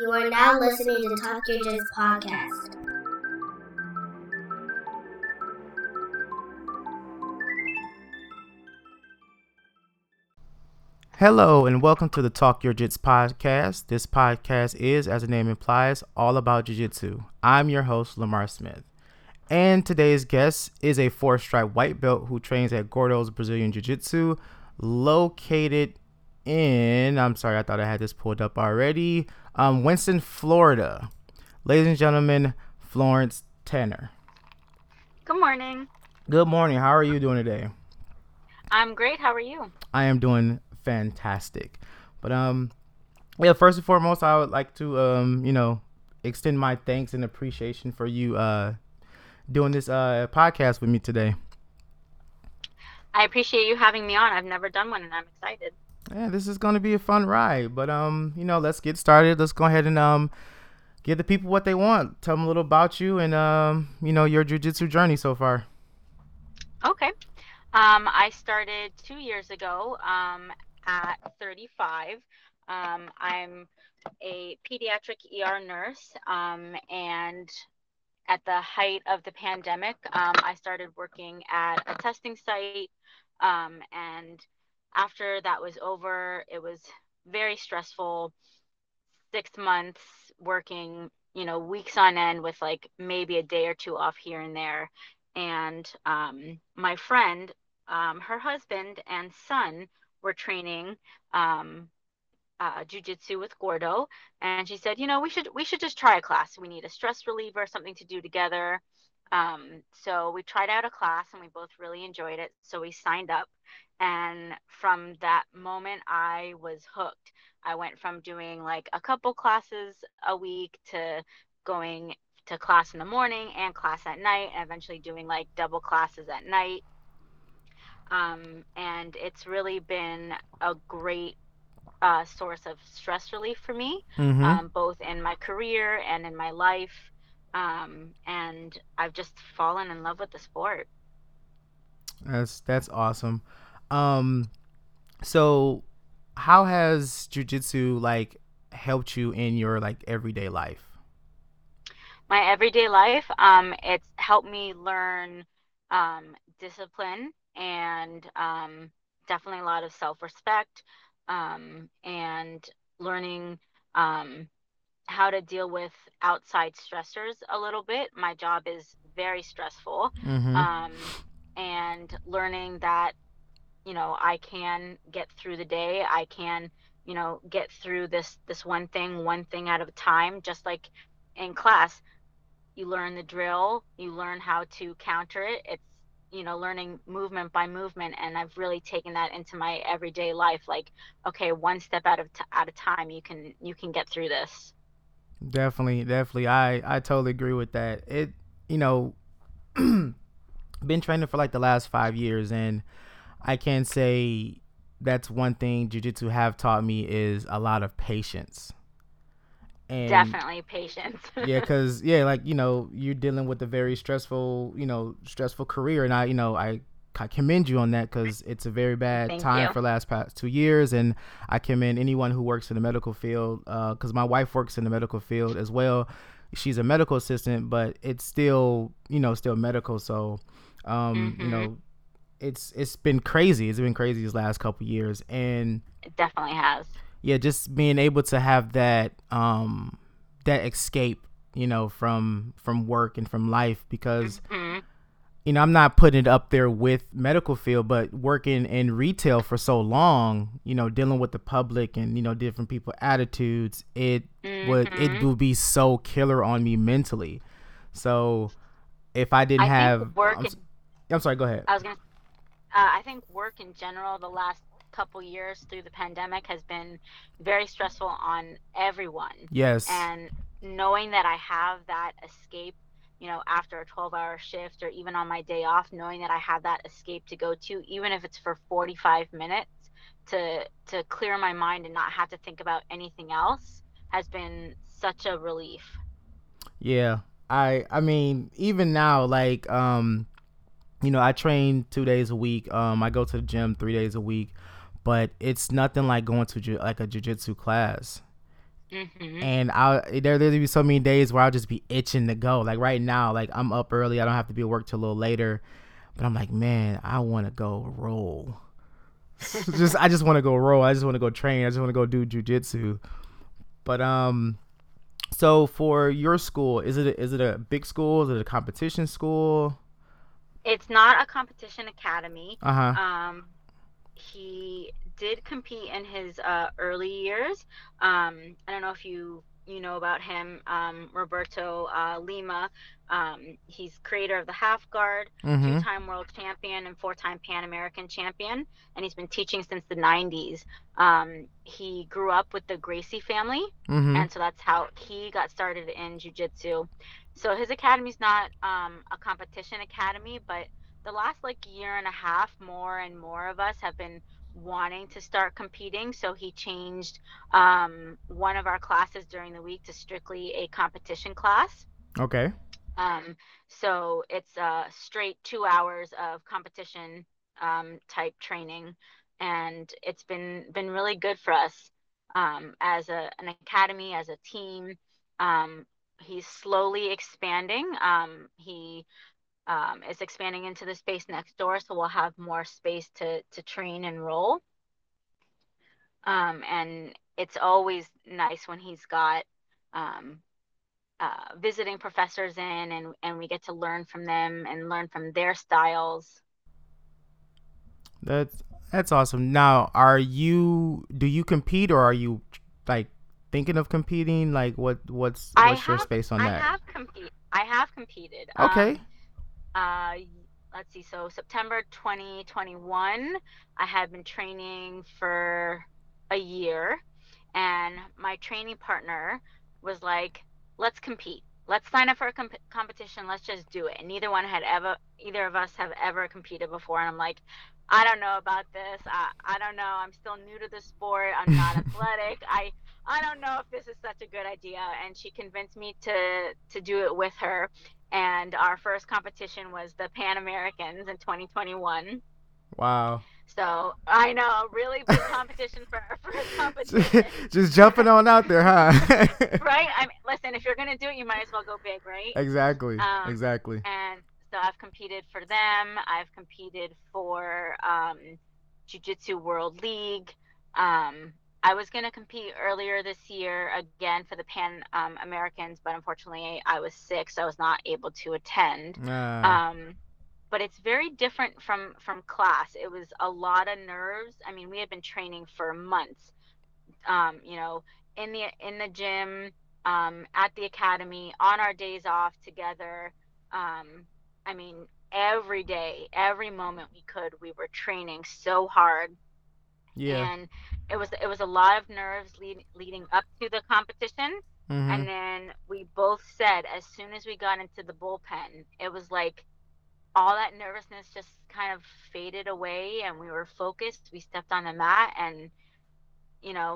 You are now listening to Talk Your Jits podcast. Hello and welcome to the Talk Your Jits podcast. This podcast is, as the name implies, all about jiu-jitsu. I'm your host, Lamar Smith. And today's guest is a four-stripe white belt who trains at Gordo's Brazilian Jiu-Jitsu, located in, I'm sorry, I thought I had this pulled up already, um, Weston, Florida. Ladies and gentlemen, Florence Tanner. Good morning. Good morning. How are you doing today? I'm great. How are you? I am doing fantastic. But um yeah, first and foremost, I would like to um, you know, extend my thanks and appreciation for you uh doing this uh podcast with me today. I appreciate you having me on. I've never done one and I'm excited. Yeah, this is going to be a fun ride. But um, you know, let's get started. Let's go ahead and um give the people what they want. Tell them a little about you and um, you know, your jiu-jitsu journey so far. Okay. Um, I started two years ago um, at 35. Um, I'm a pediatric ER nurse, um, and at the height of the pandemic, um, I started working at a testing site. Um, and after that was over, it was very stressful. Six months working, you know, weeks on end with like maybe a day or two off here and there. And um, my friend, um, her husband and son were training um, uh, jujitsu with Gordo, and she said, you know, we should we should just try a class. We need a stress reliever, something to do together. Um, so we tried out a class, and we both really enjoyed it. So we signed up, and from that moment, I was hooked. I went from doing like a couple classes a week to going to class in the morning and class at night, and eventually doing like double classes at night. Um, and it's really been a great uh, source of stress relief for me, Mhm. um, both in my career and in my life. Um, and I've just fallen in love with the sport. That's that's awesome. Um so how has jiu-jitsu like helped you in your like everyday life? My everyday life, um, it's helped me learn um, discipline and um, definitely a lot of self-respect um, and learning um, how to deal with outside stressors a little bit. My job is very stressful. Mhm. um, and learning that you know I can get through the day. I can you know get through this this one thing one thing at a time. Just like in class, you learn the drill, you learn how to counter it. It's you know learning movement by movement, and I've really taken that into my everyday life. Like okay, one step at a t- at a time, you can you can get through this. Definitely, definitely. I I totally agree with that. It you know been training for like the last 5 years and I can say that's one thing jiu-jitsu have taught me is a lot of patience. And Definitely patience. yeah because yeah like you know you're dealing with a very stressful you know stressful career and i you know i, I commend you on that because it's a very bad Thank time you. for the last past two years and i commend anyone who works in the medical field because my wife works in the medical field as well she's a medical assistant but it's still you know still medical so um you Mhm. know it's it's been crazy it's been crazy these last couple years and it definitely has. yeah just being able to have that um that escape you know from from work and from life because Mhm. you know i'm not putting it up there with medical field but working in retail for so long you know dealing with the public and you know different people attitudes it would it would be so killer on me mentally so if i didn't I have work. I'm, I'm sorry go ahead I was gonna. Uh, I think work in general, the last couple years through the pandemic, has been very stressful on everyone. yes And knowing that I have that escape, you know, after a 12-hour shift or even on my day off, knowing that I have that escape to go to, even if it's for 45 minutes, to to clear my mind and not have to think about anything else, has been such a relief. Yeah. I I mean, even now, like, um, you know, I train two days a week. Um, I go to the gym three days a week, but it's nothing like going to ju- like a jujitsu class. Mm-hmm. and I there there'd be so many days where I'll just be itching to go. Like right now, like I'm up early, I don't have to be at work till a little later, but I'm like, man, I want to go roll. just I just want to go roll. I just want to go train. I just want to go do jujitsu. But um, so for your school, is it a, is it a big school? Is it a competition school? It's not a competition academy. Uh huh. Um, he did compete in his uh, early years. Um, I don't know if you you know about him, um, Roberto uh, Lima. Um, he's creator of the Half Guard, Mm-hmm. two-time world champion and four-time Pan American champion, and he's been teaching since the 90s. Um, he grew up with the Gracie family, Mm-hmm. and so that's how he got started in jiu-jitsu so his academy's not um, a competition academy but the last like year and a half more and more of us have been wanting to start competing so he changed um, one of our classes during the week to strictly a competition class Okay. um, so it's uh, straight two hours of competition um, type training, and it's been been really good for us um, as a, an academy, as a team. Um, he's slowly expanding. Um, he um, is expanding into the space next door, so we'll have more space to to train and roll. Um, and it's always nice when he's got um, uh, visiting professors in and, and we get to learn from them and learn from their styles. That's that's awesome. Now, are you do you compete or are you like thinking of competing? Like what what's I what's your space on I that? have compete I have competed. Okay. Um, uh, let's see. So September 2021, I had been training for a year, and my training partner was like, "Let's compete. Let's sign up for a comp- competition. Let's just do it." And neither one had ever, either of us have ever competed before, and I'm like, "I don't know about this. I, I don't know. I'm still new to the sport. I'm not athletic. I." I don't know if this is such a good idea. And she convinced me to to do it with her. And our first competition was the Pan Americans in 2021. wow. So I know, really big competition for our first competition, Just jumping on out there, huh? right? I mean, listen, if you're gonna do it, you might as well go big, right? exactly. Um, exactly. And so I've competed for them. I've competed for um, Jiu Jitsu World League. Um, I was going to compete earlier this year again for the Pan um, Americans, but unfortunately I was sick, so I was not able to attend. Ah, Um, but it's very different from from class. It was a lot of nerves. I mean, we had been training for months. Um, you know, in the in the gym, um, at the academy, on our days off together. Um, I mean, every day, every moment we could, we were training so hard yeah. and it was it was a lot of nerves lead, leading up to the competition. Hmm and then we both said as soon as we got into the bullpen it was like all that nervousness just kind of faded away and we were focused. We stepped on the mat and you know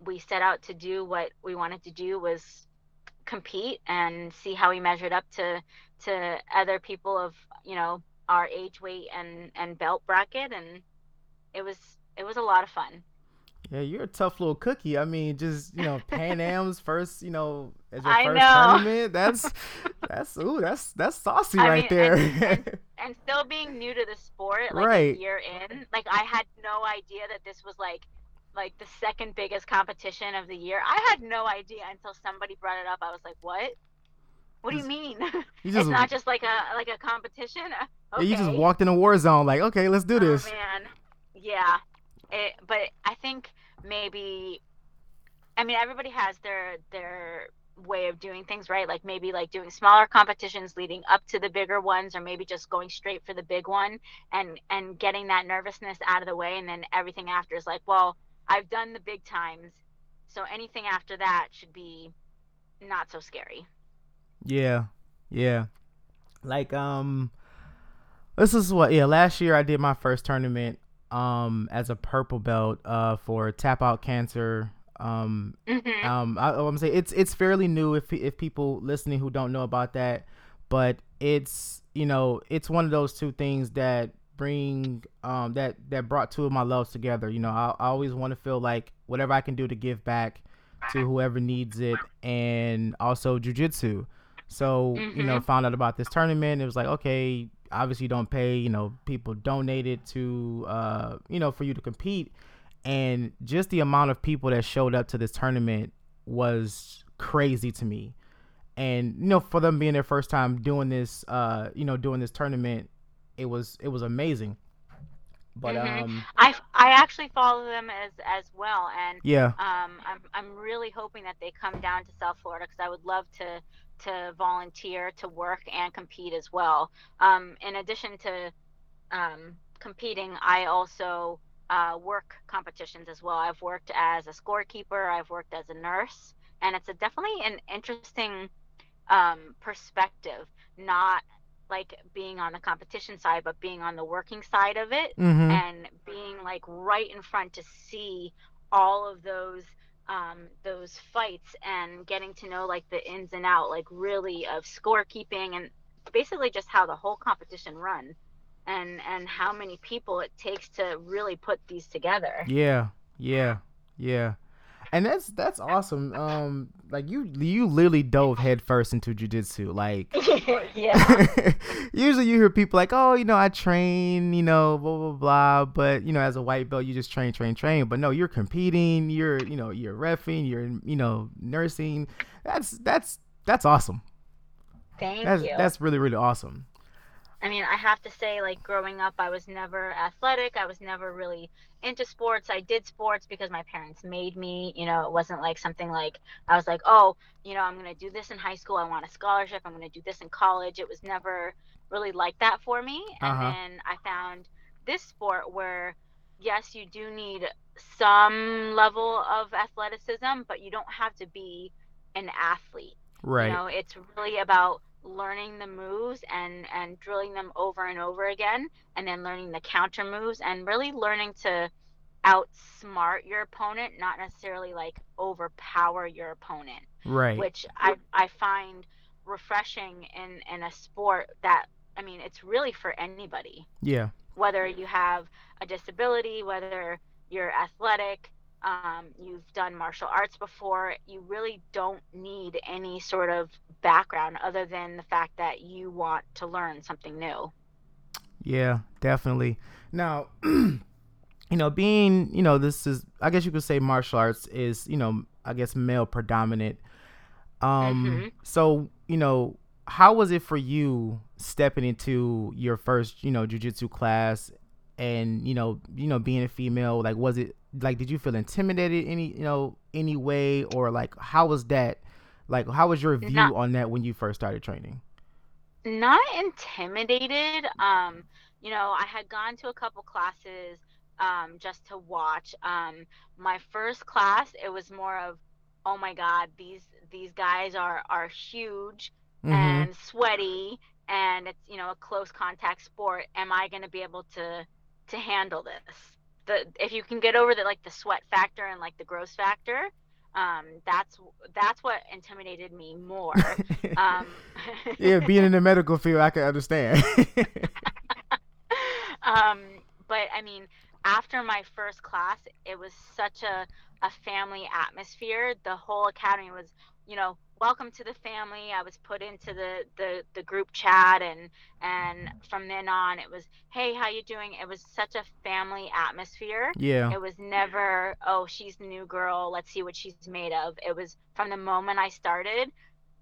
we set out to do what we wanted to do was compete and see how we measured up to to other people of you know our age weight and and belt bracket. And it was it was a lot of fun Yeah, you're a tough little cookie. I mean, just you know, Pan Am's first, you know, as your I first know. tournament. That's that's ooh, that's that's saucy I right mean, there. and- and still being new to the sport like Right. a year in like i had no idea that this was like like the second biggest competition of the year i had no idea until somebody brought it up i was like what what do you mean you it's not just like a like a competition Uh, yeah, you just walked in a war zone. Like, okay, let's do this. oh man yeah it, but i think maybe i mean everybody has their their way of doing things right? Like maybe like doing smaller competitions leading up to the bigger ones or maybe just going straight for the big one and and getting that nervousness out of the way. And then everything after is like well i've done the big times. So anything after that should be not so scary. Yeah, yeah. Like um, this is what yeah. Last year I did my first tournament um as a purple belt uh for tap out cancer. Um, hmm um, I, I'm say it's it's fairly new if if people listening who don't know about that, but it's you know it's one of those two things that bring um that that brought two of my loves together. You know, I, I always want to feel like whatever I can do to give back to whoever needs it, and also jujitsu. So mm-hmm. you know, mm-hmm. found out about this tournament. It was like, okay, obviously you don't pay. You know, people donated to, uh, you know, for you to compete, and just the amount of people that showed up to this tournament was crazy to me. And you know, for them being their first time doing this, uh, you know, doing this tournament, it was it was amazing. But mm-hmm. um, I I actually follow them as as well, and yeah, um, I'm I'm really hoping that they come down to South Florida because I would love to to volunteer to work and compete as well. Um, in addition to um, competing, I also uh, work competitions as well. I've worked as a scorekeeper, I've worked as a nurse, and it's a definitely an interesting um, perspective, not like being on the competition side, but being on the working side of it mm-hmm. and being like right in front to see all of those um, those fights and getting to know like the ins and out, like really of scorekeeping and basically just how the whole competition run and and how many people it takes to really put these together. Yeah, yeah, yeah and that's that's awesome. Um, like you you literally dove headfirst into jujitsu. Like, yeah. usually you hear people like, oh, you know, I train, you know, blah blah blah. But you know, as a white belt, you just train, train, train. But no, you're competing. You're you know, you're refing. You're you know, nursing. That's that's that's awesome. Thank that's, you. That's really really awesome. I mean, I have to say, like growing up, I was never athletic. I was never really into sports. I did sports because my parents made me. You know, it wasn't like something like I was like, oh, you know, I'm going to do this in high school. I want a scholarship. I'm going to do this in college. It was never really like that for me. And uh-huh. then I found this sport where, yes, you do need some level of athleticism, but you don't have to be an athlete. Right. You know, it's really about learning the moves and and drilling them over and over again and then learning the counter moves and really learning to outsmart your opponent not necessarily like overpower your opponent. Right. Which i i find refreshing in in a sport that i mean it's really for anybody. Yeah. Whether you have a disability whether you're athletic um, you've done martial arts before, you really don't need any sort of background other than the fact that you want to learn something new. Yeah, definitely. Now, you know, being, you know, this is, I guess you could say martial arts is, you know, I guess male predominant. Um, mm-hmm. so, you know, how was it for you stepping into your first, you know, jujitsu class and, you know, you know, being a female, like, was it like did you feel intimidated any you know any way? Or like how was that? Like how was your view not, on that when you first started training? Not intimidated. Um you know i had gone to a couple classes um just to watch. Um my first class it was more of oh my god these these guys are are huge mm-hmm. and sweaty and it's you know a close contact sport. Am i going to be able to to handle this the if you can get over the like the sweat factor and like the gross factor um, that's that's what intimidated me more. um, yeah, being in the medical field, I can understand. um, but I mean, after my first class, it was such a a family atmosphere. The whole academy was, you know, welcome to the family. I was put into the, the the group chat and and from then on it was hey how you doing? It was such a family atmosphere. Yeah. It was never oh she's the new girl. Let's see what she's made of. It was from the moment i started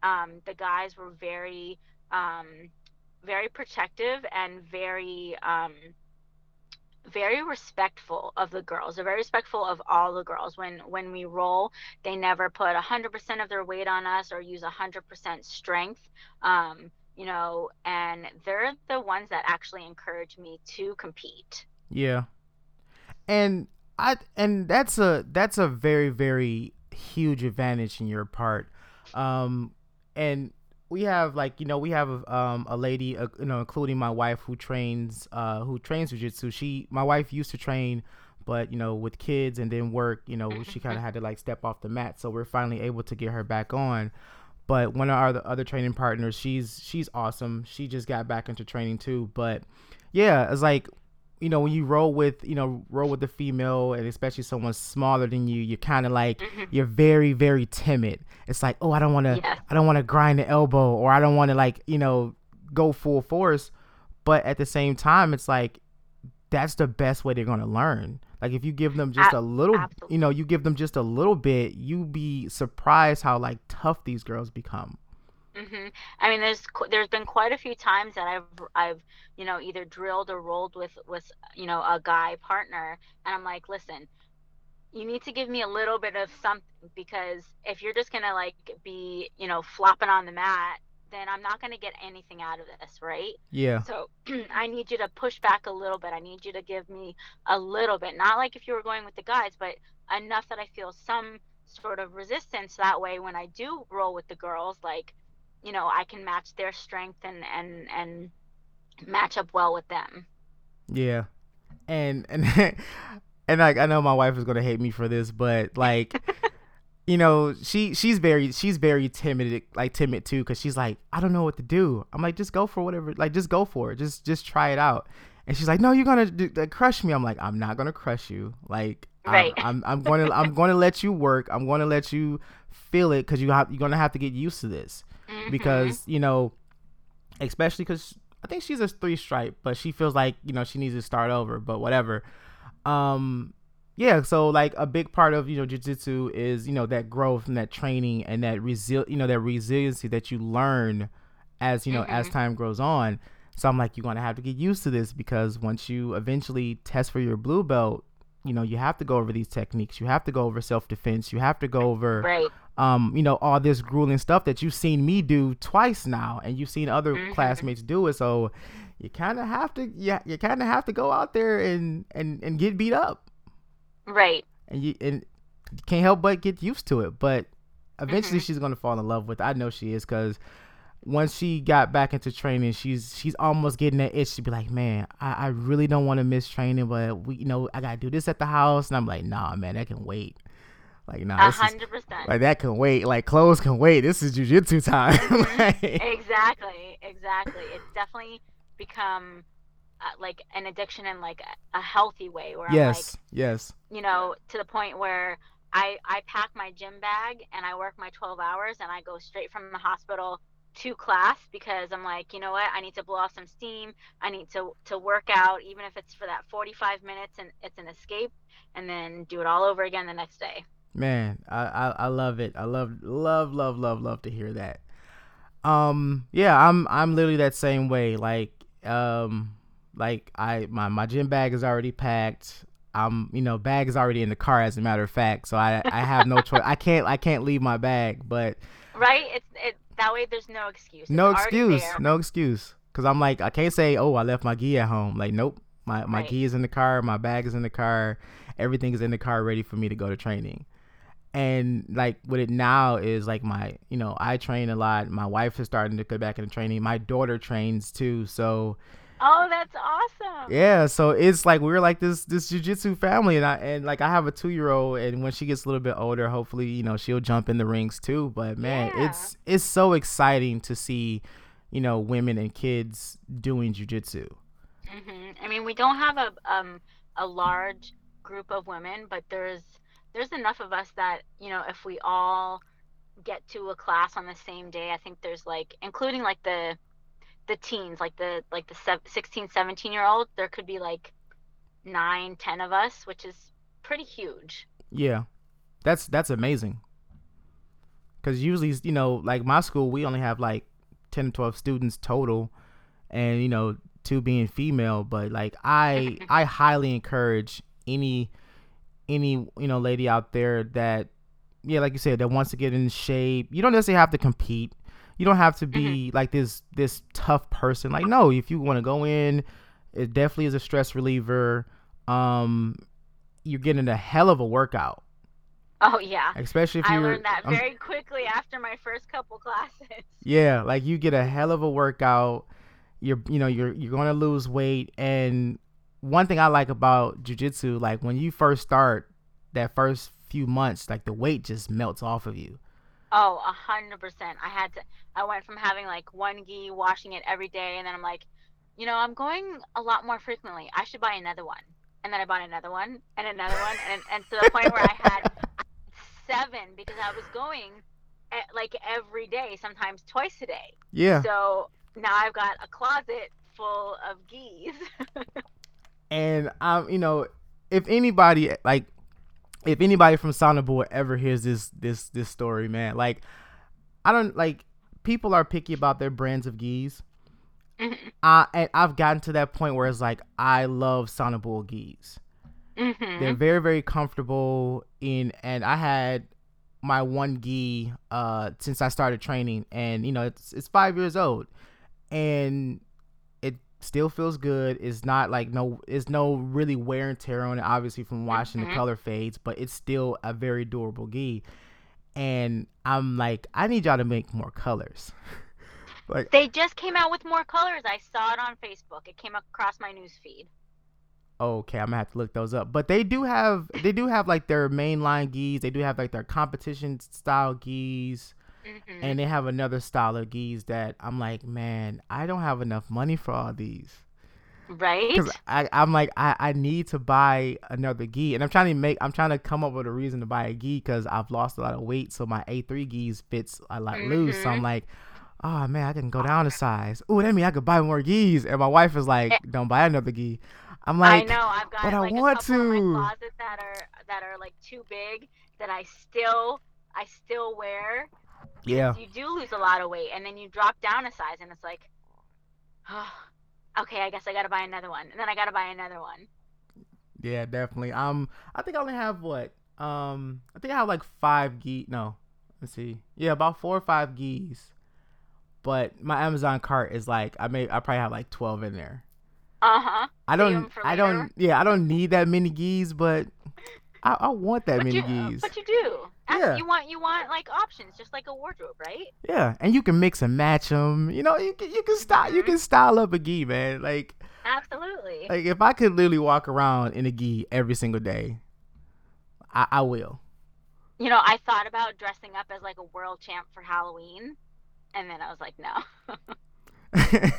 um, the guys were very um, very protective and very um, very respectful of the girls. They're very respectful of all the girls. When when we roll, they never put 100% of their weight on us or use 100% strength. Um, you know, and they're the ones that actually encourage me to compete. Yeah. And I and that's a that's a very very huge advantage in your part. Um and we have like you know we have um, a lady uh, you know including my wife who trains uh, who trains jiu-jitsu. She my wife used to train but you know with kids and then work you know she kind of had to like step off the mat. So we're finally able to get her back on. But one of our other training partners she's she's awesome. She just got back into training too. But yeah it's like you know when you roll with you know roll with the female and especially someone smaller than you you're kind of like Mhm. you're very very timid it's like oh i don't want to Yes. i don't want to grind the elbow or i don't want to like you know go full force but at the same time it's like that's the best way they're going to learn like if you give them just a little absolutely. you know you give them just a little bit you be surprised how like tough these girls become hmm I mean, there's there's been quite a few times that I've I've you know either drilled or rolled with with you know a guy partner, and I'm like, listen, you need to give me a little bit of something because if you're just gonna like be you know flopping on the mat, then I'm not gonna get anything out of this, right? yeah So I need you to push back a little bit. I need you to give me a little bit, not like if you were going with the guys, but enough that I feel some sort of resistance. That way, when I do roll with the girls, like, you know, I can match their strength and and and match up well with them. Yeah, and and and like I know my wife is gonna hate me for this, but like, you know, she she's very she's very timid, like timid too, because she's like, I don't know what to do. I'm like, just go for whatever, like just go for it, just just try it out. And she's like, No, you're gonna do, uh, crush me. I'm like, I'm not gonna crush you. Like, Right. I'm, I'm I'm gonna I'm gonna let you work. I'm gonna let you feel it because you have you're gonna have to get used to this Mhm. because you know, especially because I think she's a three stripe, but she feels like you know she needs to start over. But whatever. Um, yeah. So like a big part of you know jujitsu is you know that growth and that training and that resil you know that resiliency that you learn as you know as Mhm. time grows on. So I'm like, you're gonna have to get used to this because once you eventually test for your blue belt, you know you have to go over these techniques. You have to go over self defense. You have to go over right. um, you know, all this grueling stuff that you've seen me do twice now, and you've seen other Mhm. classmates do it. So you kind of have to, yeah, you kind of have to go out there and and and get beat up, Right. and you and you can't help but get used to it. But eventually, Mhm. she's gonna fall in love with. it. I know she is because once she got back into training, she's she's almost getting that itch to be like, man, I, I really don't want to miss training, but we, you know, I gotta do this at the house, and I'm like, nah, man, that can wait. Like, nah, A hundred percent. like that can wait. Like clothes can wait. This is jujitsu time. Like, exactly exactly it's definitely become uh, like an addiction in like a, a healthy way where i'm yes, yes, you know to the point where i i pack my gym bag and i work my 12 hours and i go straight from the hospital to class because i'm like you know what i need to blow off some steam i need to to work out even if it's for that 45 minutes and it's an escape and then do it all over again the next day man, I, I I love it. I love love love love love to hear that. Um, yeah, I'm I'm literally that same way. Like, um, like I my my gym bag is already packed. I'm you know bag is already in the car as a matter of fact. So I I have no choice. I can't I can't leave my bag, but right it's it that way there's no excuse. No excuse. no excuse. Because i'm like i can't say oh i left my gi at home. Like nope. My, my Right. gi is in the car. My bag is in the car. Everything is in the car ready for me to go to training. And like what it now is like my you know i train a lot. My wife is starting to go back into training. My daughter trains too. So Oh, that's awesome. yeah so it's like we're like this this jiu-jitsu family and i and like i have a two-year-old and when she gets a little bit older hopefully you know she'll jump in the rings too but man Yeah. it's it's so exciting to see you know women and kids doing jiu-jitsu hmm I mean, we don't have a um a large group of women, but there's there's enough of us that you know if we all get to a class on the same day, I think there's like including like the the teens, like the like the sev- 16, 17 year old, there could be like nine, ten of us, which is pretty huge. yeah. That's that's amazing. Because usually you know like my school we only have like 10 to 12 students total and you know two being female but like i i highly encourage any any you know lady out there that yeah like you said that wants to get in shape. You don't necessarily have to compete you don't have to be like this this tough person like no if you want to go in it definitely is a stress reliever um you're getting a hell of a workout Oh yeah. especially if you're learned that very quickly after my first couple classes. yeah, like you get a hell of a workout. You're you know, you're you're gonna lose weight and one thing I like about jujitsu, like when you first start that first few months, like the weight just melts off of you. Oh, a hundred percent. I had to. I went from having like one gi, washing it every day, and then I'm like, you know, I'm going a lot more frequently. I should buy another one. And then I bought another one and another one, and and to the point where I had seven because I was going at, like every day, sometimes twice a day. Yeah. So now I've got a closet full of gis. and um, you know, if anybody like, if anybody from Sanabul ever hears this this this story, man, like, I don't like people are picky about their brands of gis. Mm-hmm. Uh, and I've gotten to that point where it's like I love Sanabul gis. hmm They're very very comfortable in, and I had my one gi uh since I started training, and you know it's it's five years old, and still feels good. It's not like no, it's no really wear and tear on it. Obviously from washing Mhm. the color fades, but it's still a very durable gi. And I'm like, I need y'all to make more colors. like They just came out with more colors. I saw it on Facebook. It came across my news feed. okay, I'm gonna have to look those up. But they do have they do have like their mainline gis. They do have like their competition style gis, hmm and they have another style of gis that I'm like, man, I don't have enough money for all these. right? I I'm like I, I need to buy another gi, and I'm trying to make I'm trying to come up with a reason to buy a gi because I've lost a lot of weight, so my A3 gis fits a lot loose. So I'm Mhm. like. Oh man, I can go down a size. Ooh, that means I could buy more gis. And my wife is like, Eh. "Don't buy another gi." I'm like, I know I've got but I want a couple in to. my closet that are that are like too big that I still I still wear. "Yeah, You do lose a lot of weight and then you drop down a size and it's like, oh, okay, I guess I gotta buy another one and then I gotta buy another one. Yeah, definitely. Um, I think I only have what? Um, I think I have like five gi. No, let's see. Yeah, about four or five gis. But my Amazon cart is like I may I probably have like twelve in there. Uh huh. I don't. I don't. Yeah, I don't need that many gis, but I, I want that But many you, gis. but you do. Yeah. You want you want like options, just like a wardrobe, right? Yeah, and you can mix and match them. You know, you can you can style you Mhm. can style up a gi, man. Like Absolutely. like if I could literally walk around in a gi every single day, I, I will. you know, I thought about dressing up as like a world champ for Halloween, and then I was like, no.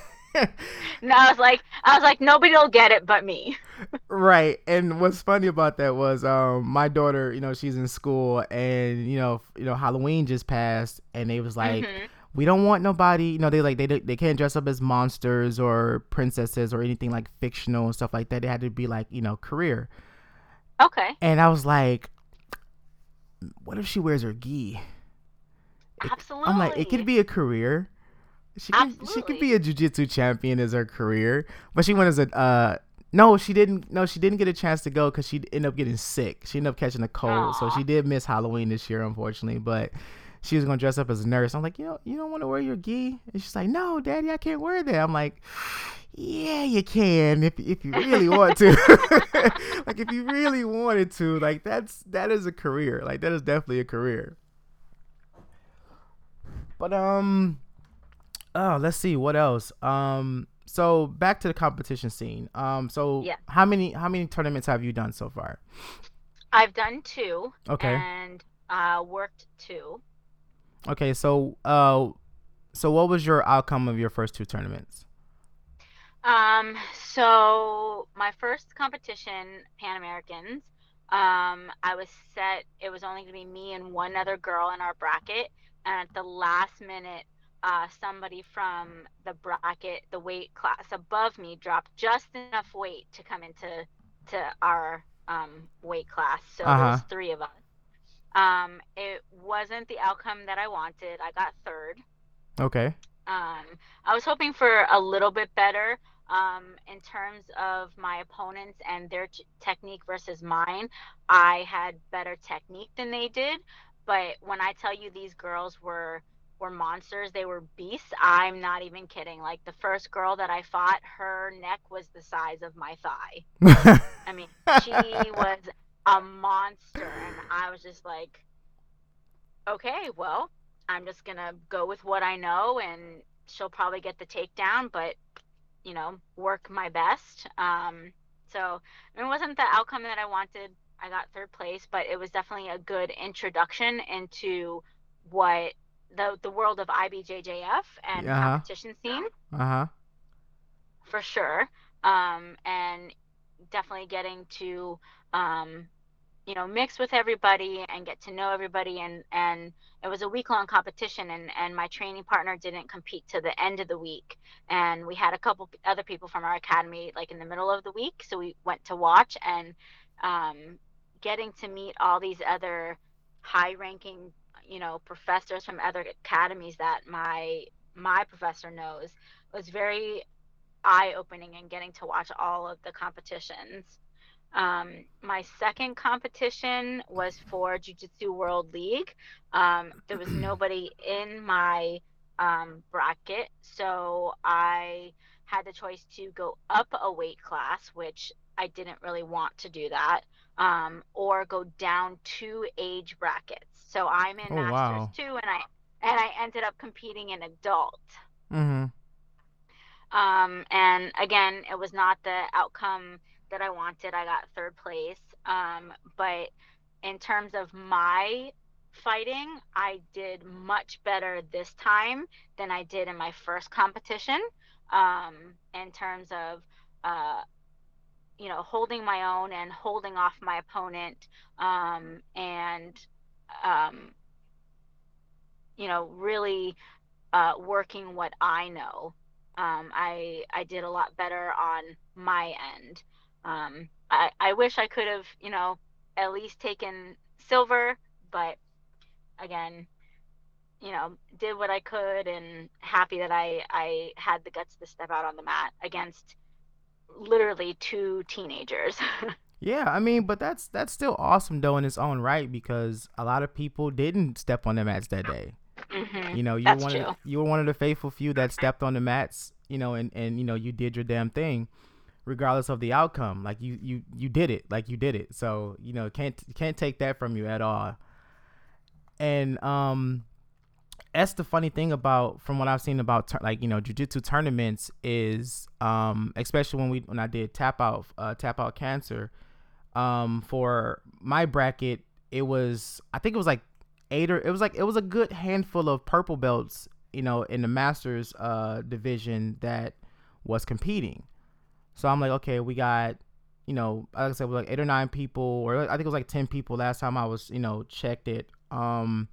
No, I was like, I was like, nobody'll get it but me. right. And what's funny about that was um my daughter, you know, she's in school and you know, you know Halloween just passed and they was like Mhm. we don't want nobody, you know, they like they they can't dress up as monsters or princesses or anything like fictional and stuff like that. They had to be like, you know, career. Okay, And I was like what if she wears her gi? absolutely. I'm like it could be a career. She could, she could be a jujitsu champion as her career, but she went as a uh no, she didn't. No, she didn't get a chance to go because she ended up getting sick. She ended up catching a cold, so she did miss Halloween this year, unfortunately. But she was gonna dress up as a nurse. I'm like, you know, you don't want to wear your gi, and she's like, no, daddy, I can't wear that. I'm like, yeah, you can if if you really want to. like if you really wanted to, like that's that is a career. Like that is definitely a career. But um, oh, let's see what else. Um, so back to the competition scene. Um, so Yeah. how many how many tournaments have you done so far? I've done two. Okay. And uh, worked two. Okay, so uh, so what was your outcome of your first two tournaments? Um, so my first competition, Pan Americans, um, I was set, it was only gonna be me and one other girl in our bracket, and at the last minute, uh, somebody from the bracket, the weight class above me, dropped just enough weight to come into to our um, weight class. So there was Uh-huh. three of us. Um, it wasn't the outcome that I wanted. I got third. Okay. Um, I was hoping for a little bit better um, in terms of my opponents and their t- technique versus mine. I had better technique than they did, but when I tell you these girls were were monsters, they were beasts. I'm not even kidding. Like the first girl that I fought, her neck was the size of my thigh. I mean, she was a monster, and I was just like, okay, well, I'm just gonna go with what I know, and she'll probably get the takedown, but you know, work my best. Um, so it wasn't the outcome that I wanted. I got third place, but it was definitely a good introduction into what the the world of IBJJF and Uh-huh. competition scene. uh huh. for sure. Um, and definitely getting to um, you know mix with everybody and get to know everybody and and it was a week long competition and and my training partner didn't compete to the end of the week and we had a couple other people from our academy like in the middle of the week so we went to watch and um, getting to meet all these other high ranking you know professors from other academies that my my professor knows was very eye opening and getting to watch all of the competitions um, my second competition was for Jiu Jitsu World League. Um, there was nobody in my um, bracket, so I had the choice to go up a weight class, which I didn't really want to do that, um, or go down two age brackets. So I'm in Oh, Masters wow. two, and I and I ended up competing in adult. Mm-hmm. Um, and again, it was not the outcome that I wanted. I got third place. Um, but in terms of my fighting, I did much better this time than I did in my first competition. Um, in terms of, uh, you know, holding my own and holding off my opponent, um, and, um, you know, really uh, working what I know. Um, I I did a lot better on my end. Um, I I wish I could have you know at least taken silver, but again, you know, did what I could and happy that I I had the guts to step out on the mat against literally two teenagers. Yeah, I mean, but that's that's still awesome though in its own right because a lot of people didn't step on the mats that day. hmm You know, you were one of the, you were one of the faithful few that stepped on the mats. You know, and and you know you did your damn thing, regardless of the outcome. Like you you you did it. Like you did it. So you know can't can't take that from you at all. And um, that's the funny thing about from what I've seen about like you know jujitsu tournaments is um especially when we when I did tap out uh tap out cancer um for my bracket it was I think it was like eight or it was like it was a good handful of purple belts you know in the masters uh division that was competing so I'm like okay we got you know like I said like eight or nine people or I think it was like 10 people last time I was you know checked it um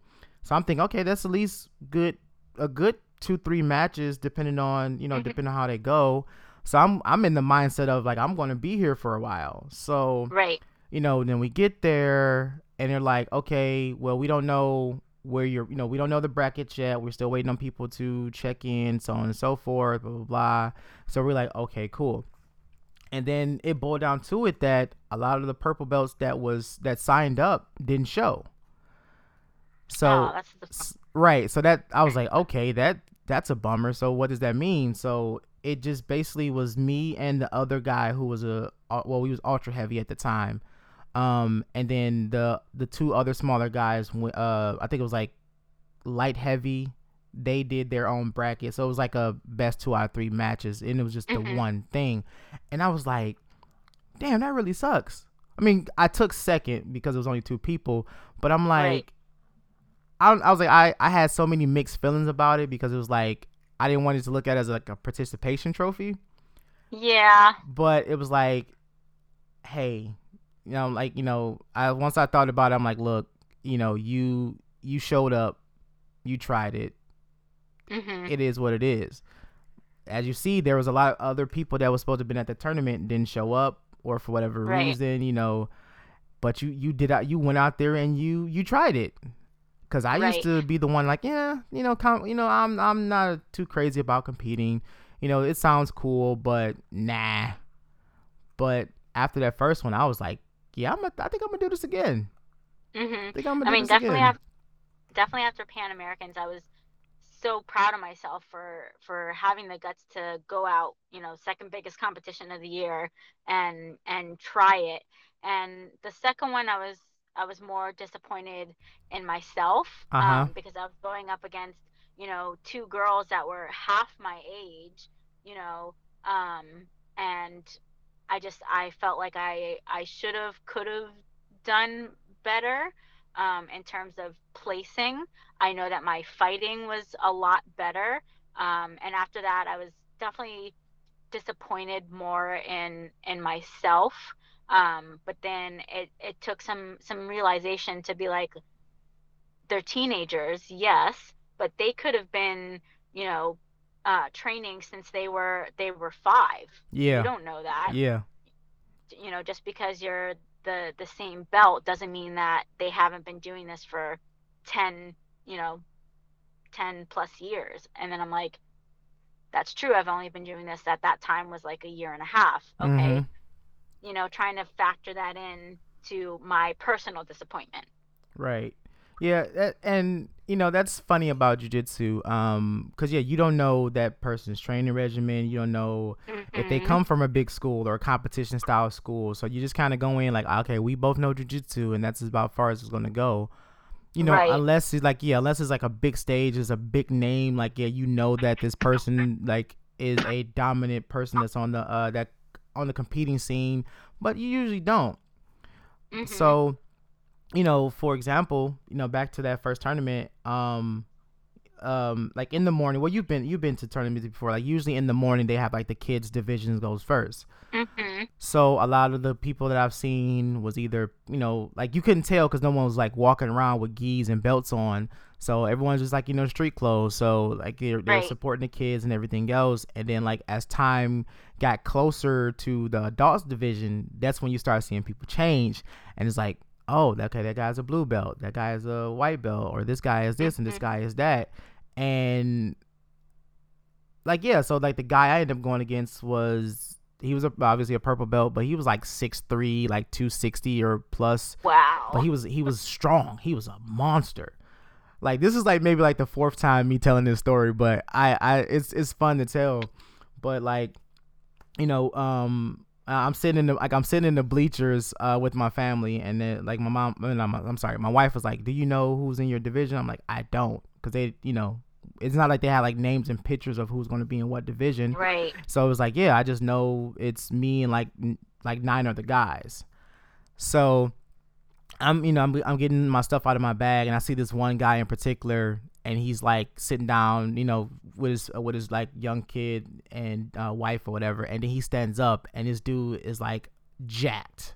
so I'm thinking, okay, that's at least good, a good two, three matches, depending on you know, Mhm. depending on how they go. So I'm I'm in the mindset of like I'm gonna be here for a while. So Right. you know, then we get there and they're like, okay, well we don't know where you're, you know, we don't know the brackets yet. We're still waiting on people to check in, so on and so forth, blah blah blah. So we're like, okay, cool. And then it boiled down to it that a lot of the purple belts that was that signed up didn't show. So oh, that's the, right so that i was like okay that that's a bummer so what does that mean so it just basically was me and the other guy who was a well he was ultra heavy at the time um and then the the two other smaller guys uh i think it was like light heavy they did their own bracket so it was like a best two out of three matches and it was just the Mhm. one thing and i was like damn that really sucks i mean i took second because it was only two people but i'm like Right. I, I was like I, I had so many mixed feelings about it because it was like I didn't want it to look at as like a participation trophy, yeah. but it was like, hey, you know, like you know, I once I thought about it, I'm like, look, you know, you you showed up, you tried it, hmm it is what it is. As you see, there was a lot of other people that was supposed to have been at the tournament and didn't show up, or for whatever Right. reason, you know. But you you did out you went out there and you you tried it. Cause I used to be the one like yeah you know com- you know I'm I'm not too crazy about competing, you know it sounds cool but nah. But after that first one, I was like yeah I'm a, I think I'm gonna do this again. Mm-hmm. I think I'm gonna I do mean, this definitely after, definitely after Pan Americans, I was so proud of myself for for having the guts to go out, you know, second biggest competition of the year and and try it. And the second one, I was I was more disappointed in myself Uh-huh. um, because I was going up against you know two girls that were half my age, you know, um, and I just I felt like I I should have could have done better um, in terms of placing. I know that my fighting was a lot better. Um, and after that, I was definitely disappointed more in in myself. Um, but then it it took some some realization to be like, they're teenagers, yes, but they could have been, you know, uh, training since they were they were five. Yeah. You don't know that. Yeah. You know, just because you're the the same belt doesn't mean that they haven't been doing this for 10 you know 10 plus years and then i'm like that's true i've only been doing this at that time was like a year and a half okay Mhm. You know trying to factor that in to my personal disappointment Right. Yeah, that, and you know that's funny about jujitsu, um, because yeah, you don't know that person's training regimen. You don't know if they Mhm. come from a big school or a competition style school. So you just kind of go in like, okay, we both know jujitsu, and that's about far as it's gonna go. You know, Right. unless it's like yeah, unless it's like a big stage, it's a big name. Like yeah, you know that this person like is a dominant person that's on the uh that on the competing scene, but you usually don't. Mhm. So, you know, for example, you know, back to that first tournament, um, um, like in the morning. Well, you've been you've been to tournaments before. Like usually in the morning they have like the kids divisions goes first. Mhm. So a lot of the people that I've seen was either you know like you couldn't tell because no one was like walking around with gis and belts on. So everyone's just like you know street clothes. So like they're, they're Right. supporting the kids and everything else. And then like as time got closer to the adults division, that's when you start seeing people change. And it's like oh okay that guy's a blue belt, that guy is a white belt, or this guy is this and this Mhm. guy is that. And like yeah, so like the guy I ended up going against was he was a, obviously a purple belt, but he was like 6'3", like 260 or plus. wow But he was he was strong. He was a monster. Like this is like maybe like the fourth time me telling this story, but I I it's it's fun to tell. But like you know, um I'm sitting in the like I'm sitting in the bleachers uh with my family and then like my mom I'm, I'm sorry, my wife was like, "Do you know who's in your division?" I'm like, "I don't." Cuz they, you know, it's not like they had like names and pictures of who's going to be in what division. right So it was like, yeah, I just know it's me and like n- like nine other guys. So I'm you know I'm I'm getting my stuff out of my bag and I see this one guy in particular and he's like sitting down, you know, with his with his like young kid and uh, wife or whatever, and then he stands up and this dude is like jacked,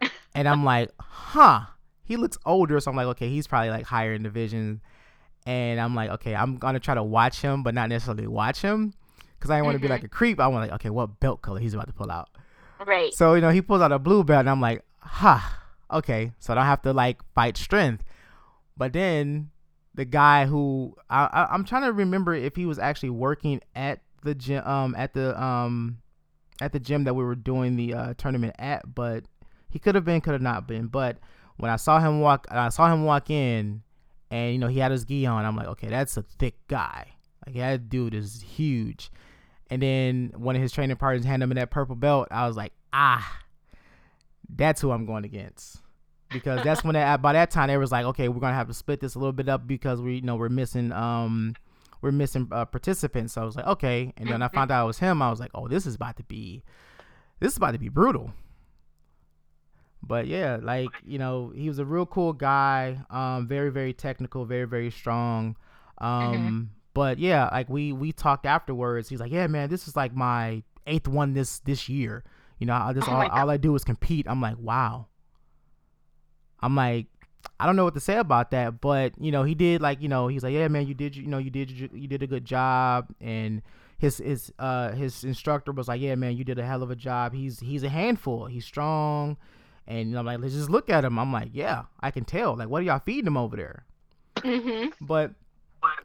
and I'm like, huh. He looks older, so I'm like, okay, he's probably like higher in division, and I'm like, okay, I'm gonna try to watch him, but not necessarily watch him, because I want to be Mhm. like a creep. I want like, okay, what belt color he's about to pull out. right So you know, he pulls out a blue belt, and I'm like, ha, okay. So I don't have to like fight strength. But then the guy who I, I I'm trying to remember if he was actually working at the gym, um, at the um, at the gym that we were doing the uh, tournament at, but he could have been, could have not been. But when I saw him walk, I saw him walk in, and you know he had his gi on. I'm like, okay, that's a thick guy. Like that dude is huge. And then one of his training partners handed him that purple belt. I was like, ah, that's who I'm going against. Because that's when that, by that time they was like, okay, we're gonna have to split this a little bit up because we you know we're missing um we're missing uh, participants. So I was like, okay. And then I found out it was him. I was like, oh, this is about to be this is about to be brutal. But yeah, like you know, he was a real cool guy. Um, very very technical, very very strong. Um, but yeah, like we we talked afterwards. He's like, yeah, man, this is like my eighth one this this year. You know, I, this Oh all, all I do is compete. I'm like, wow. I'm like, I don't know what to say about that, but you know, he did like, you know, he's like, yeah, man, you did, you know, you did, you did a good job, and his his uh his instructor was like, yeah, man, you did a hell of a job. He's he's a handful. He's strong, and I'm like, let's just look at him. I'm like, yeah, I can tell. Like, what are y'all feeding him over there? Mhm. But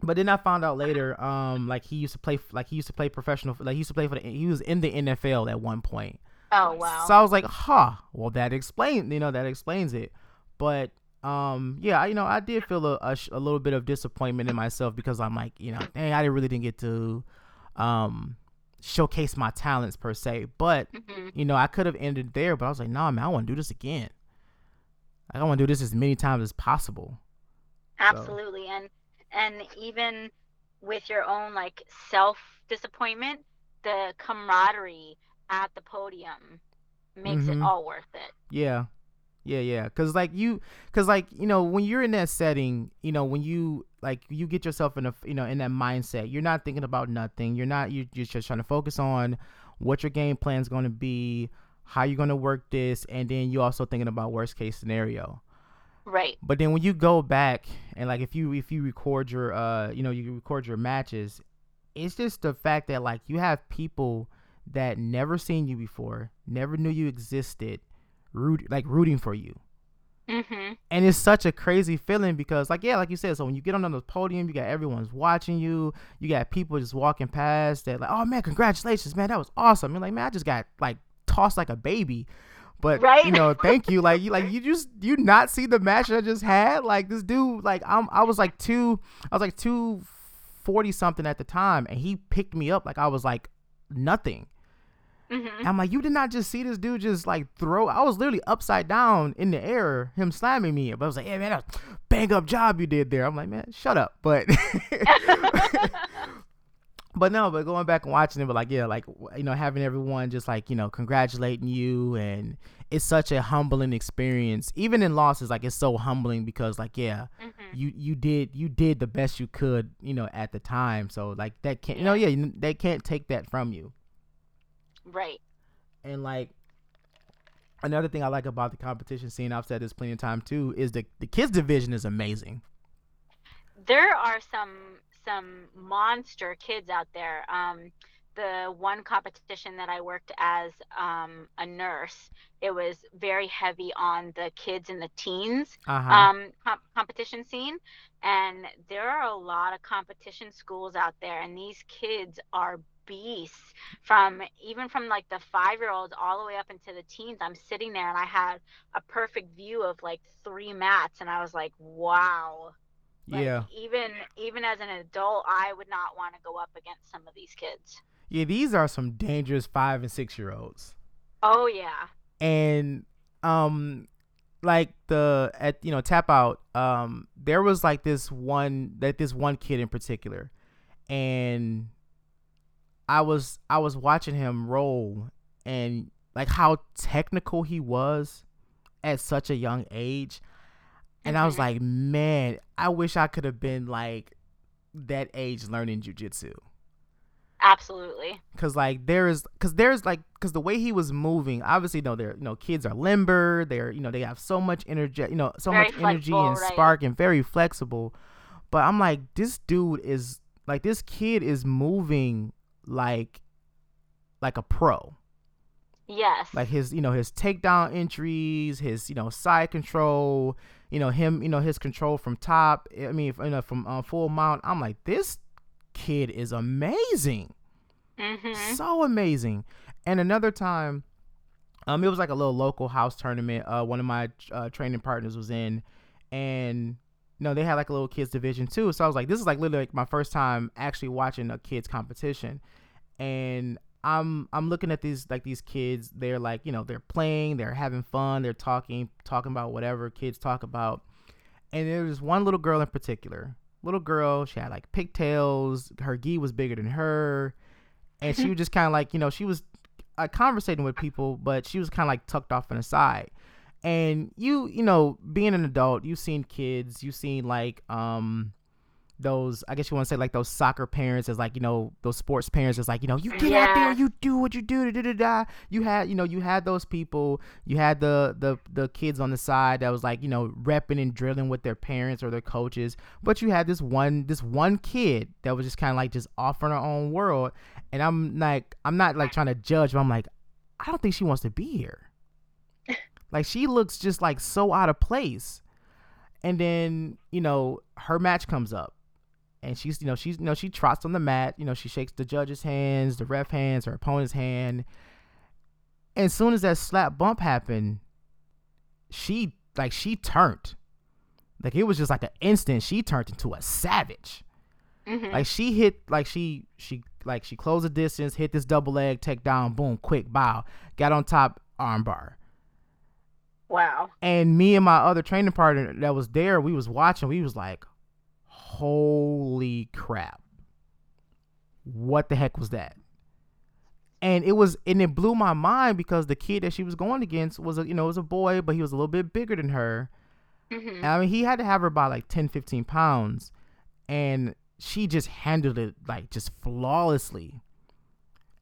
but then I found out later, um, like he used to play, like he used to play professional, like he used to play for the, he was in the NFL at one point. Oh wow So I was like, huh, well that explains, you know, that explains it. But um, yeah, I- you know, I did feel a, a, sh- a little bit of disappointment in myself because I'm like, you know, dang, I really didn't get to um showcase my talents per se. But Mhm. you know, I could have ended there, but I was like, nah, man, I want to do this again. I want to do this as many times as possible. absolutely and and even with your own like self disappointment the camaraderie at the podium makes Mhm. it all worth it Yeah. Yeah, yeah. Cause like you, cause like you know, when you're in that setting, you know, when you like you get yourself in a, you know, in that mindset, you're not thinking about nothing. You're not. You're just just trying to focus on what your game plan is going to be, how you're going to work this, and then you're also thinking about worst case scenario. Right. But then when you go back and like if you if you record your uh you know you record your matches, it's just the fact that like you have people that never seen you before, never knew you existed, root like rooting for you. Mhm. And it's such a crazy feeling because, like, yeah, like you said, so when you get on the podium, you got everyone's watching you. You got people just walking past that, like, oh man, congratulations, man, that was awesome. You're like, man, I just got like tossed like a baby. But Right. you know, thank you. Like you, like you just you not see the match that I just had. Like this dude, like I'm, I was like two, I was like two forty something at the time, and he picked me up like I was like nothing. Mhm. I'm like, you did not just see this dude just like throw. I was literally upside down in the air, him slamming me. But I was like, yeah, man, that bang up job you did there. I'm like, man, shut up. But but no, but going back and watching it, but like, yeah, like you know, having everyone just like you know congratulating you, and it's such a humbling experience. Even in losses, like it's so humbling because like, yeah, Mhm. you you did you did the best you could, you know, at the time. So like that can't, you know, yeah, they can't take that from you. Right. And like another thing I like about the competition scene, I've said this plenty of time too, is the the kids division is amazing. there are some some monster kids out there. Um, the one competition that I worked as um, a nurse, it was very heavy on the kids and the teens Uh huh. um, com- competition scene, and there are a lot of competition schools out there, and these kids are beasts from even from like the five year olds all the way up into the teens i'm sitting there and i had a perfect view of like three mats and i was like wow like, yeah. even even as an adult, I would not want to go up against some of these kids. Yeah. These are some dangerous five and six year olds. Oh yeah. and um like the at you know tap out um there was like this one that this one kid in particular and i was i was watching him roll and like how technical he was at such a young age and i was Mhm. like man i wish i could have been like that age learning jujitsu Absolutely. Cause like there is, cause there's like, cause the way he was moving, obviously, you know, they're, you know, kids are limber. They're, you know, they have so much energy, you know, so Very much energy and right. spark and very flexible. But I'm like, this dude is like, this kid is moving like, like a pro. Yes. Like his, you know, his takedown entries, his, you know, side control, you know, him, you know, his control from top. I mean, you know, from uh, full mount. I'm like, this kid is amazing hmm so amazing. And another time, um, it was like a little local house tournament. Uh, one of my uh, training partners was in, and you know they had like a little kids division too. So I was like, this is like literally like my first time actually watching a kids competition, and I'm I'm looking at these like these kids. They're like you know they're playing, they're having fun, they're talking talking about whatever kids talk about. And there's one little girl in particular. Little girl, she had like pigtails. Her gi was bigger than her and she was just kind of like you know she was uh, conversating with people but she was kind of like tucked off on the side and you you know being an adult you've seen kids you've seen like um those i guess you want to say like those soccer parents is like you know those sports parents is like you know you get out there you do what you do da, da, da, da. you had you know you had those people you had the the the kids on the side that was like you know repping and drilling with their parents or their coaches but you had this one this one kid that was just kind of like just off in her own world and i'm like i'm not like trying to judge but i'm like i don't think she wants to be here. Like she looks just like so out of place and then you know her match comes up and she's you know she's you know she trots on the mat you know she shakes the judge's hands the ref hands her opponent's hand. And as soon as that slap bump happened she like she turned. Like it was just like an instant she turned into a savage. Hmm like she hit like she she like she closed the distance hit this double leg take down boom quick bow got on top armbar. Wow. and me and my other training partner that was there we was watching we was like holy crap what the heck was that and it was and it blew my mind because the kid that she was going against was a you know was a boy but he was a little bit bigger than her hmm I mean, he had to have her by like 10, 15 pounds, and she just handled it like just flawlessly.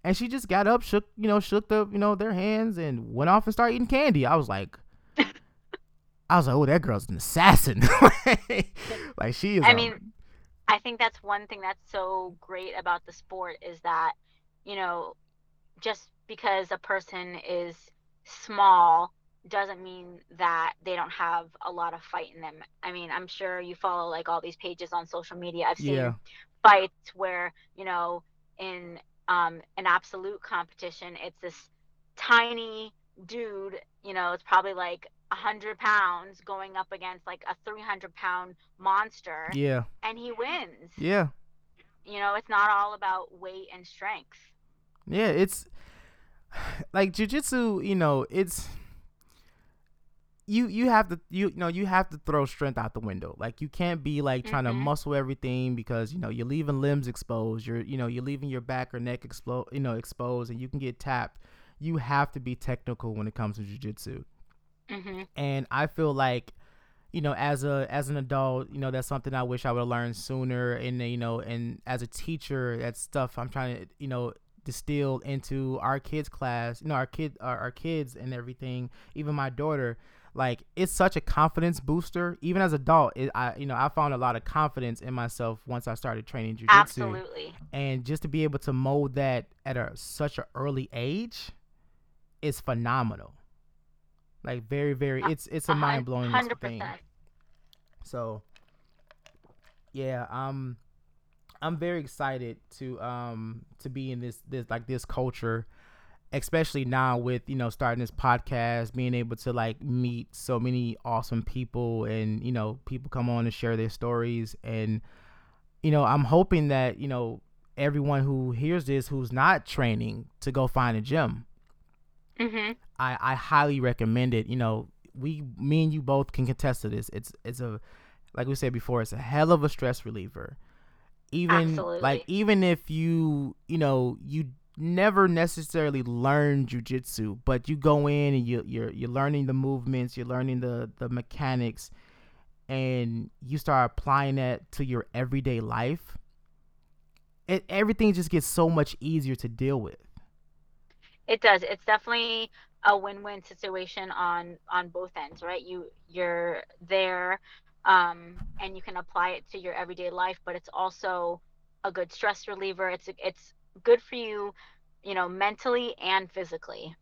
and she just got up, shook you know, shook the you know their hands, and went off and started eating candy. I was like. I was like, "Oh, that girl's an assassin!" like she is. I mean, I think that's one thing that's so great about the sport is that, you know, just because a person is small doesn't mean that they don't have a lot of fight in them. I mean, I'm sure you follow like all these pages on social media. I've seen Yeah. fights where, you know, in um, an absolute competition, it's this tiny dude, you know, it's probably like a hundred pounds going up against like a 300 pound monster Yeah, and he wins. yeah, You know, it's not all about weight and strength. yeah. It's like jujitsu. You know, it's you. You have to. You, you know, you have to throw strength out the window. Like you can't be like trying to Mhm. muscle everything because you know you're leaving limbs exposed. You're you know you're leaving your back or neck explode. You know, exposed, and you can get tapped. You have to be technical when it comes to jujitsu. Hmm and I feel like you know as a as an adult you know that's something I wish I would have learned sooner and you know and as a teacher that's stuff I'm trying to you know distill into our kids class you know our kid our, our kids and everything even my daughter. Like it's such a confidence booster. Even as adult it, I you know I found a lot of confidence in myself once I started training jujitsu Absolutely. and just to be able to mold that at a such an early age is phenomenal like very very it's it's a mind blowing thing. so yeah um i'm very excited to um to be in this this like this culture especially now with you know starting this podcast being able to like meet so many awesome people and you know people come on and share their stories. And you know i'm hoping that you know everyone who hears this who's not training to go find a gym hmm I, I highly recommend it. You know, we me and you both can contest to this. It's it's a like we said before, it's a hell of a stress reliever. Even Absolutely. like even if you you know you never necessarily learn jujitsu, but you go in and you you're you're learning the movements, you're learning the the mechanics, and you start applying that to your everyday life. It everything just gets so much easier to deal with. It does. It's definitely a win-win situation on on both ends, right? You you're there, um, and you can apply it to your everyday life, but it's also a good stress reliever. It's it's good for you, you know, mentally and physically.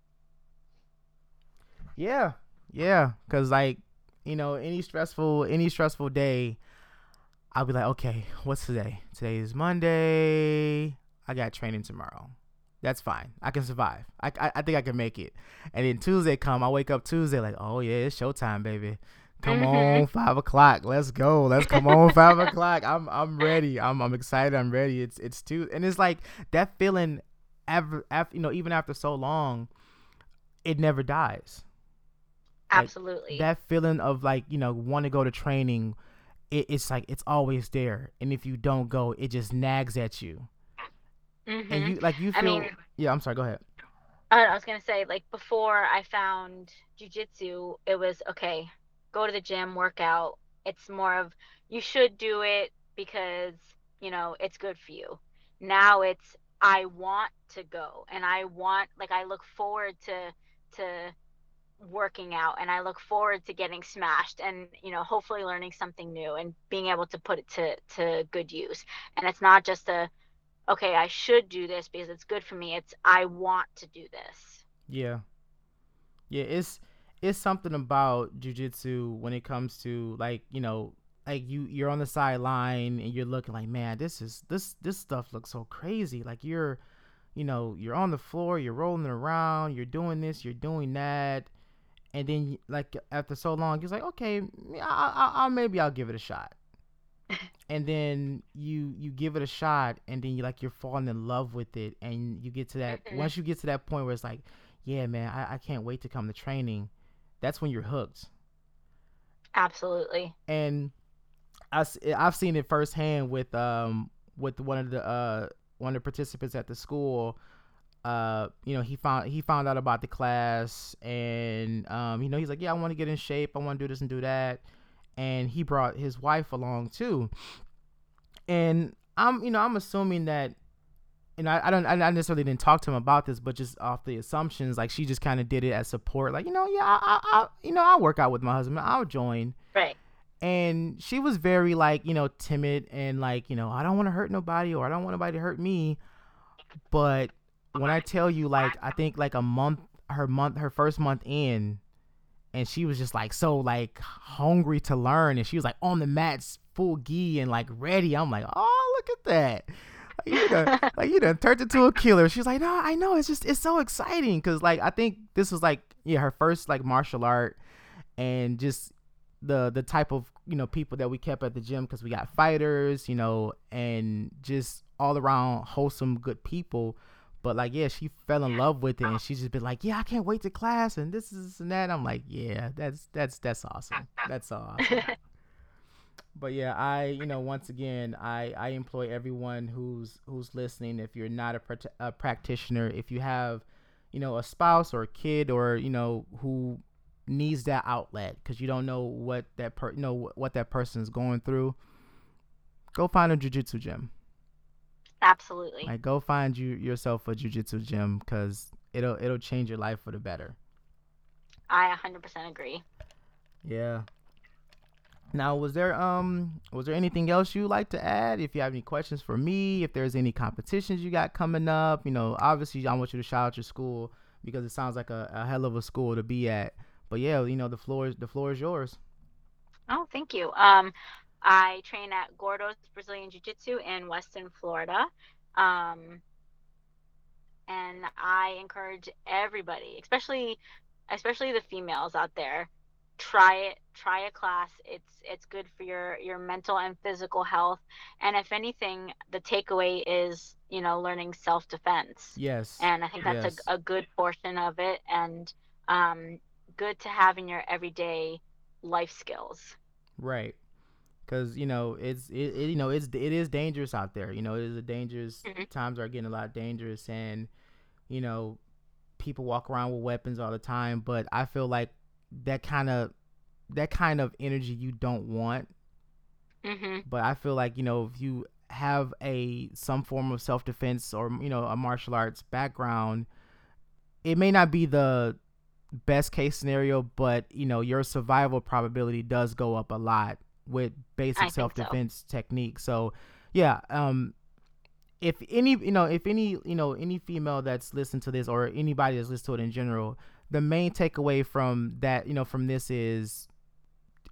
Yeah, yeah, cause like you know, any stressful any stressful day, I'll be like, okay, what's today? Today is Monday. I got training tomorrow. That's fine. I can survive. I, I, I think I can make it. And then Tuesday come, I wake up Tuesday like, oh yeah, it's showtime, baby. Come Mhm. on, five o'clock. Let's go. Let's come on, five o'clock. I'm I'm ready. I'm I'm excited. I'm ready. It's it's too and it's like that feeling ever after you know even after so long, it never dies Like, Absolutely. that feeling of like you know want to go to training it, it's like it's always there and if you don't go it just nags at you Mhm. and you like you I feel mean- yeah i'm sorry go ahead I was gonna say, like before I found jujitsu, it was okay, go to the gym, work out. It's more of you should do it because, you know, it's good for you. Now it's I want to go and I want like I look forward to to working out and I look forward to getting smashed and, you know, hopefully learning something new and being able to put it to to good use. And it's not just a okay, I should do this because it's good for me. It's I want to do this. yeah yeah it's it's something about jujitsu when it comes to like you know like you you're on the sideline and you're looking like man this is this this stuff looks so crazy like you're you know you're on the floor you're rolling around you're doing this you're doing that and then like after so long it's like okay I, I, I maybe i'll give it a shot and then you you give it a shot and then you like you're falling in love with it and you get to that Mhm. once you get to that point where it's like yeah man I, I can't wait to come to training that's when you're hooked Absolutely. and I, I, have seen it firsthand with um with one of the uh one of the participants at the school uh you know he found he found out about the class and um you know he's like yeah I want to get in shape I want to do this and do that and he brought his wife along too. And I'm you know I'm assuming that and I, I don't I necessarily didn't talk to him about this, but just off the assumptions, like she just kind of did it as support, like you know, yeah, I, I, I you know, I'll work out with my husband, I'll join, right. And she was very like you know timid and like you know I don't want to hurt nobody or I don't want nobody to hurt me, but when I tell you like I think like a month her month her first month in, and she was just like so like hungry to learn, and she was like on the mats full gi and like ready. I'm like, oh look at that you know, like you know, turned into a killer. She's like, no, I know. It's just it's so exciting because like I think this was like yeah her first like martial art, and just the the type of you know people that we kept at the gym because we got fighters, you know, and just all around wholesome good people. But like yeah, she fell in love with it, and she's just been like, yeah, I can't wait to class, and this is and that. I'm like, yeah, that's that's that's awesome. That's awesome. but yeah, I you know once again I I employ everyone who's who's listening. If you're not a, a practitioner, if you have you know a spouse or a kid or you know who needs that outlet because you don't know what that per you know what that person is going through, go find a jujitsu gym. Absolutely. Like go find you yourself a jujitsu gym because it'll it'll change your life for the better. I 100% agree. Yeah. Now, was there um was there anything else you'd like to add? If you have any questions for me, if there's any competitions you got coming up, you know, obviously I want you to shout out your school because it sounds like a, a hell of a school to be at. But yeah, you know, the floor is the floor is yours. Oh, thank you. Um, I train at Gordo's Brazilian Jiu Jitsu in Weston, Florida. Um, and I encourage everybody, especially especially the females out there, try it try a class. It's it's good for your your mental and physical health. And if anything the takeaway is you know learning self-defense. Yes. And i think that's yes. a, a good portion of it. And um good to have in your everyday life skills. Right because you know it's it, it, you know it's it is dangerous out there you know it is a dangerous mm-hmm. times are getting a lot dangerous and you know people walk around with weapons all the time but i feel like that kind of that kind of energy you don't want. Mm-hmm. But I feel like you know if you have a some form of self defense or you know a martial arts background, it may not be the best case scenario, but you know your survival probability does go up a lot with basic self defense so. techniques. So yeah, um, if any you know if any you know any female that's listened to this or anybody that's listened to it in general the main takeaway from that, you know, from this is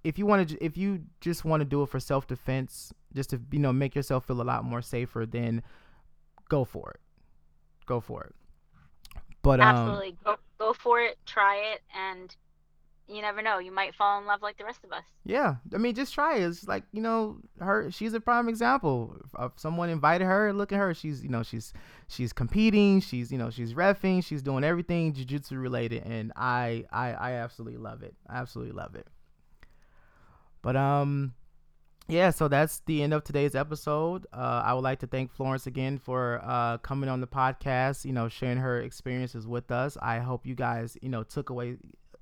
if you want to, if you just want to do it for self defense, just to you know make yourself feel a lot more safer, then go for it. Go for it. But um, absolutely, go go for it, try it, and you never know. You might fall in love like the rest of us. Yeah, I mean, just try it. It's like you know, her. She's a prime example of someone invited her. Look at her. She's you know, she's she's competing. She's you know, she's refing. She's doing everything jujitsu related, and I I I absolutely love it. Absolutely love it. But um, yeah. So that's the end of today's episode. Uh, I would like to thank Florence again for uh coming on the podcast. You know, sharing her experiences with us. I hope you guys you know took away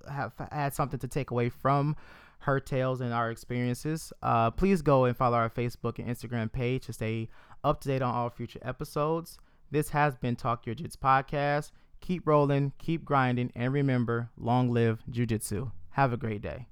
have had something to take away from her tales and our experiences, uh, please go and follow our Facebook and Instagram page to stay up to date on all future episodes. This has been Talk Yo Jits podcast. Keep rolling, keep grinding, and remember, long live Jiu Jitsu. Have a great day.